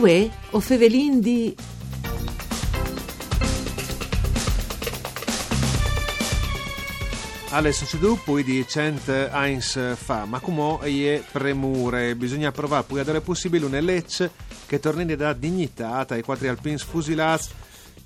Uè, o fevelin di... Alle succedù poi di cent eins fa, ma come è premure, bisogna provare poi ad avere possibile una legge che torni da dignità ai quattro alpins fusilati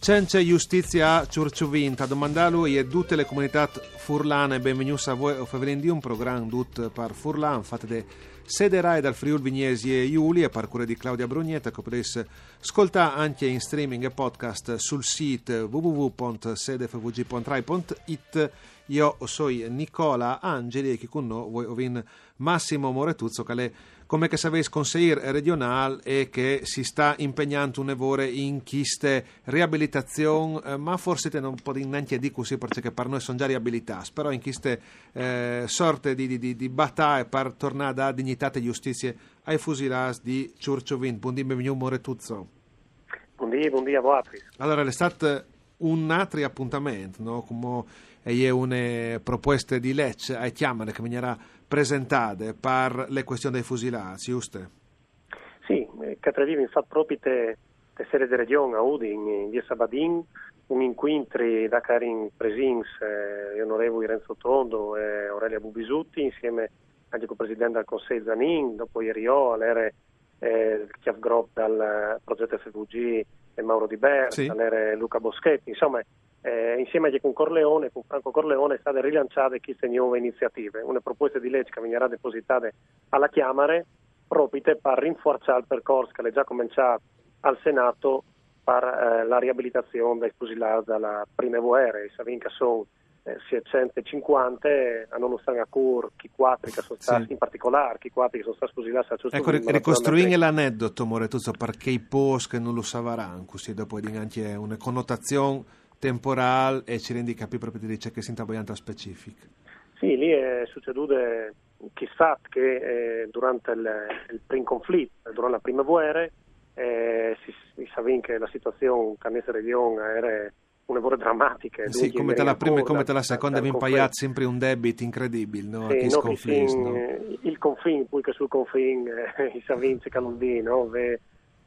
Cence giustizia a Ciurciuvinta, domandalu e tutte le comunità furlane, benvenuti a voi, o di un programma tut per Furlan, fate de sederai dal Friul Vignesi e Iuli, a parcure di Claudia Brugnetta, che potete ascoltare anche in streaming e podcast sul sito www.sedefvg.rai.it. Io sono Nicola Angeli e chi con noi voi ovin Massimo Moretuzzo, che è come che sapete consigliere regionale e che si sta impegnando un evore in chiste riabilitazione, eh, ma forse non può neanche dire così perché per noi sono già riabilitati, però in queste eh, sorte di, di, di, battaglie per tornare a dignità e giustizia ai fusilati di Ciurciovin. Buondì, benvenuto Moretuzzo. Buondì, buondì a voi. Allora, è stato un altro appuntamento, no? come è una proposta di legge ai chiamare che venirà presentate per le questioni dei fusilati, giusto? Sì, Catredivi infatti proprio te, te serie di regione a Udin, in via Sabadin, un incontro da Karin Presins, eh, onorevoli Renzo Tondo e Aurelia Bubisutti, insieme anche con il presidente del Consiglio Zanin, dopo ieri io, all'era eh, Chiaf dal progetto FVG Mauro Di Berti, sì. Luca Boschetti, insomma eh, insieme anche con Corleone, con Franco Corleone, state rilanciate queste nuove iniziative, una proposta di legge che verrà depositata alla Chiamare proprio per rinforzare il percorso che è già cominciato al Senato per eh, la riabilitazione dei fusilati dalla prima guerra, i Savinca sono eh, 650 a non stare a cur chi quattro che sono stati sì. in particolare chi quattro che sono stati fusilati a ecco ricostruire l'aneddoto Moretuzzo perché i post che non lo savaranno così dopo di anche una connotazione temporale e ci rendi capire proprio di che si intabaianta specifica. Sì, lì è succeduto chissà che eh, durante il, il primo conflitto, durante la prima guerra, eh, si, si sapeva che la situazione questa regione era una guerra drammatica. Sì, come te la prima e come te la seconda vi impaiate sempre un debito incredibile, no? Sì, no, conflitto, no? Il confine, poi che sul confine eh, i Savinci Calondì, no?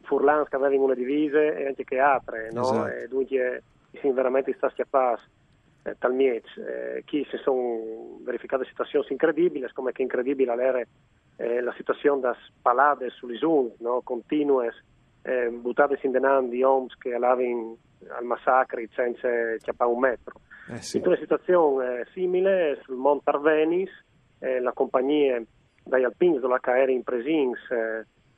Furlans che avevano una divisa e anche che altre, no? Esatto. E dunque si veramente sta schiappando eh, tal miec. Eh, chi si sono verificate situazioni incredibili, come che incredibile era eh, la situazione da spalade sull'isun, no? continue, eh, buttate in denaro di homes che andavano al massacro senza chiappare un metro. Eh sì. In una situazione eh, simile sul Monte Arvenis, eh, la compagnia dai Alpins della KR in Presins,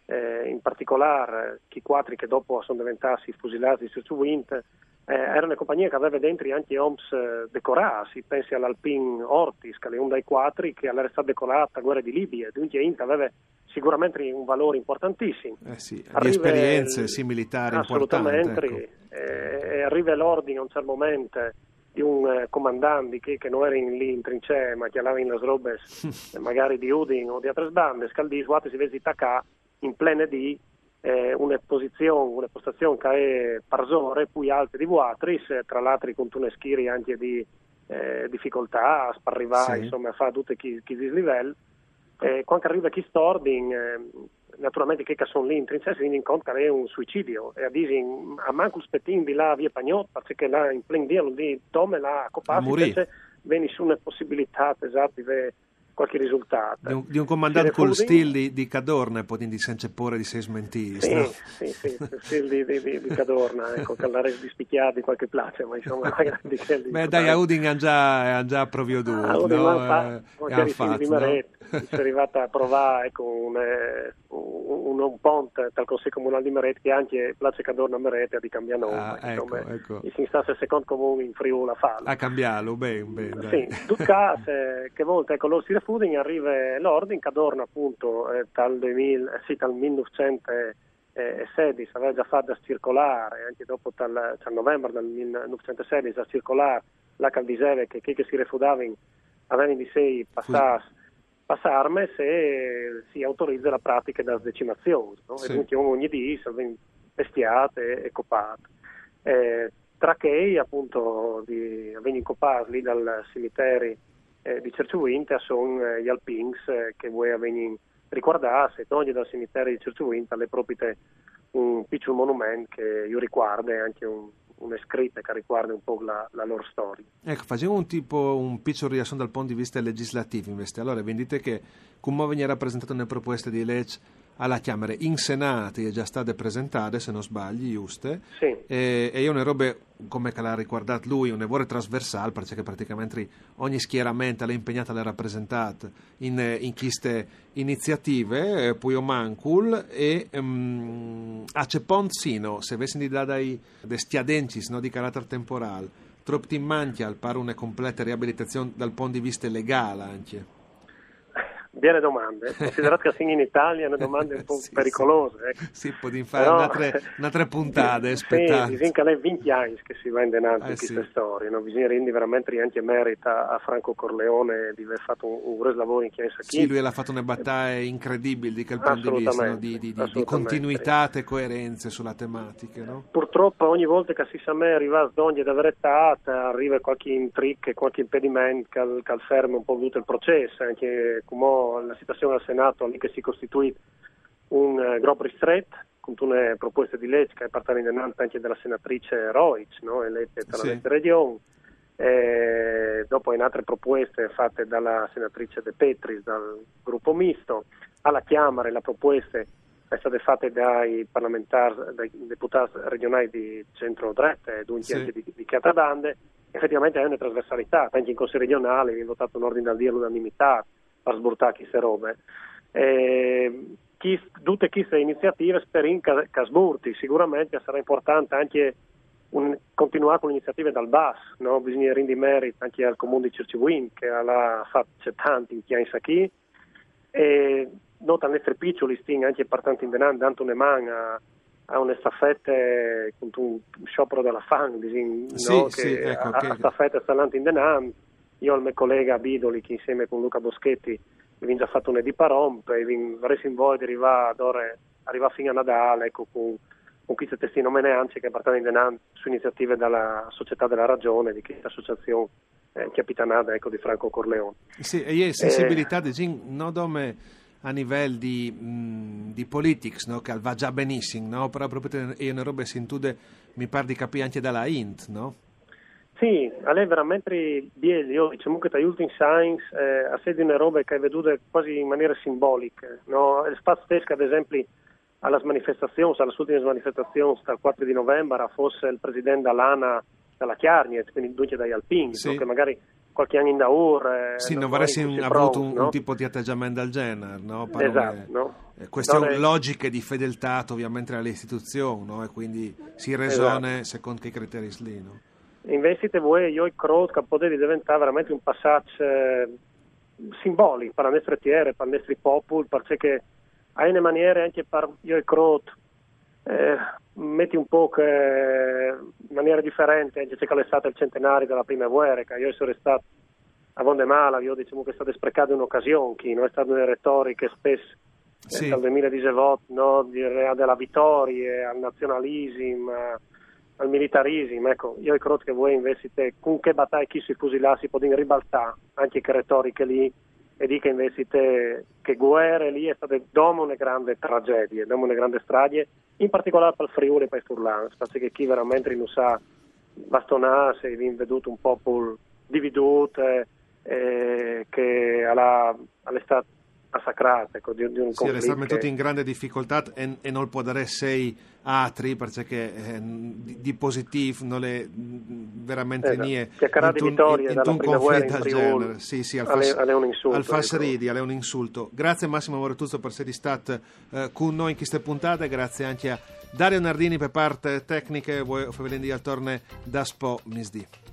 eh, in particolare chi quattro che dopo sono diventati fusilati su Wind, eh, era una compagnia che aveva dentro anche OMS eh, decorati, pensi all'Alpin Ortis, che è un dei quattro che era stata decorata a guerra di Libia, dunque Int aveva sicuramente un valore importantissimo. Eh sì, di esperienze il, sì, militari assolutamente, ecco. eh, arriva l'ordine a un certo momento di un eh, comandante che, che, non era in, lì in trincee ma che andava in las robes magari di Udin o di altre bande, scaldì, si vede in plene di eh, una posizione, una postazione che è parzore, poi alte di Vuatris, tra l'altro con una schiri anche di eh, difficoltà a sparrivare, sì. insomma, a fare tutti chi dislivelli. Eh, quando arriva chi stording, eh, naturalmente che sono lì in trincea si rendono conto che è un suicidio e a dire a manco spettin di là via Pagnot perché là in plen dia di tome là a invece ve nessuna possibilità esatto di qualche risultato. Di un, di un comandante col stile di, di Cadorna, poi di senza porre di sei smentiti. Sì, no? sì, sì, il stile di, di, di Cadorna, ecco, parlare di spicchiati qualche place, ma insomma, di quelli. Beh, dai, a Udin hanno già, già proprio due, ah, no? Fa, eh, fatto, di Maret, no? si è arrivata a provare ecco, un, un, un, ponte dal Consiglio Comunale di Meret che anche Place Cadorna Meret di cambiare nome. Ah, ecco, insomma, ecco. instasse il secondo comune in Friuli a farlo. A cambiarlo, bene, bene. Sì, caso, che volte, ecco, loro si Fooding arriva l'ordine che adorna appunto eh, dal, 2000, eh, sì, dal 1916 aveva già fatto circolare anche dopo dal, cioè, novembre del 1916 a circolare la Caldiseve che chi che si refudava aveva di sé passasse passarme se si autorizza la pratica della decimazione no? sì. e quindi ogni dì salve bestiate e copate eh, tra che appunto di, vengono copati lì dal cimitero eh, di Cerciuinte sono eh, gli Alpins eh, che voi avete ricordasse, toglie dal cimitero di Circuinta le proprie un piccolo monumento che io riguardo anche un, una scritta che riguarda un po' la, la loro storia. Ecco, facciamo un tipo, un piccolo riassunto dal punto di vista legislativo invece. Allora, vi dite che come viene rappresentato nelle proposte di legge alla Camera in Senato è già state presentate, se non sbagli, giuste? Sì. E, e io ne robe, come l'ha ricordato lui, un lavoro trasversale, perché praticamente ogni schieramento è impegnata a rappresentare in, in queste iniziative, eh, poi o mancul, e um, a Ceponzino, se avessi di dare dai stiadencis no, di carattere temporale, troppo in mantia al pare una completa riabilitazione dal punto di vista legale anche. Viene domande, considerato che in Italia sono domande un po' sì, pericolose. Ecco. Sì, può fare Però, un'altra, un'altra puntata, aspettate. Sì, bisogna che 20 anni che si vende in eh, queste sì. storie, no? bisogna rendere veramente anche merita a Franco Corleone di aver fatto un, un grosso lavoro in chiesa Sì, lui ha fatto una battaglia incredibile di quel punto di vista, no? di, di, di, di, continuità e coerenze sulla tematica. No? Purtroppo ogni volta che si sa me arriva a Sdogna da verità, arriva qualche intric, qualche impedimento che, che ferma un po' tutto il processo, anche come la situazione al Senato lì che si costituì un uh, gruppo ristretto con una proposta di legge che è partita in anche dalla senatrice Roic, no? eletta dalla sì. Regione. Eh, dopo in altre proposte fatte dalla senatrice De Petris dal gruppo misto, alla Chiamara la proposta è stata fatta dai parlamentari, dai deputati regionali di centro-dretta e dunque sì. anche di, di Catadande, effettivamente è una trasversalità, anche in Consiglio regionale viene votato un ordine del dia all'unanimità, sburtare queste robe. Eh, chi, tutte queste iniziative che sburti, sicuramente sarà importante anche un, continuare con le iniziative dal BAS, no? bisogna rendere merito anche al comune di Circiuin che ha fatto tanti in Chiansa qui e nota nostre piccoli sting anche partendo in denaro dando una mano a, una staffetta con un sciopero della FAN, no? sì, che sì, ecco, a, a staffetta sta in denaro io e il mio collega Bidoli, che insieme con Luca Boschetti abbiamo già fatto un di Paromp e vorrei in voi di arrivare, arrivare fino a Natale ecco, con, con queste testimonianze anche che partono in denaro su iniziative dalla Società della Ragione, di questa associazione eh, capitanata ecco, di Franco Corleone. Sì, e sensibilità eh, di non come a livello di, mh, di politics, no? che va già benissimo, no? però proprio io ne robe si intude, mi pare di capire anche dalla INT, no? Sì, a lei veramente bieli, io diciamo che tra gli ultimi science eh, a sé di una roba che hai veduto quasi in maniera simbolica, no? Il spazio tedesco ad esempio alle manifestazioni, alle ultime manifestazioni dal 4 di novembre fosse il presidente dell'ANA dalla Chiarniet, quindi dunque dagli Alpini, sì. no? che magari qualche anno in Daur. Eh, sì, non avresti avuto un, no? un, tipo di atteggiamento del genere, no? Parole, esatto, no? Eh, questioni è... logiche di fedeltà ovviamente alle istituzioni, no? E quindi si resone esatto. secondo che criteri lì, no? Investite voi io e Crot che potete diventare veramente un passaggio eh, simbolico per le nostre tiere, per i nostri popoli, perché hai una maniera anche per io e Crot eh, metti un po' che, in maniera differente, anche se è stato il centenario della prima guerra, che io sono stato a Vonde Mala, io diciamo che è stata sprecata un'occasione, che non è stata una retorica spesso sì. eh, dal 2018, no, della vittoria, al nazionalismo, al militarismo, ecco, io credo che voi investite con che battaglie chi si fusila si può ribaltare anche che retoriche lì e di che investite che guerre lì è state dopo una grande tragedia, dopo una grande strage, in particolare per il Friuli e per il Furlan, perché chi veramente non sa bastonarsi, viene veduto un popolo dividuto, eh, che alla, all'estate massacrate ecco, di, di un sì, restiamo che... tutti in grande difficoltà e, e non può dare sei altri perché eh, di, di positivo non è veramente esatto. niente in, di vittoria in, in un conflitto del genere. Sì, sì, al, fas, alle, un insulto, al falsaridi, ecco. è un insulto. Grazie Massimo Moretuzzo per essere stato eh, con noi in queste puntate. Grazie anche a Dario Nardini per parte tecniche voi favelindi al torne da Spo Misdi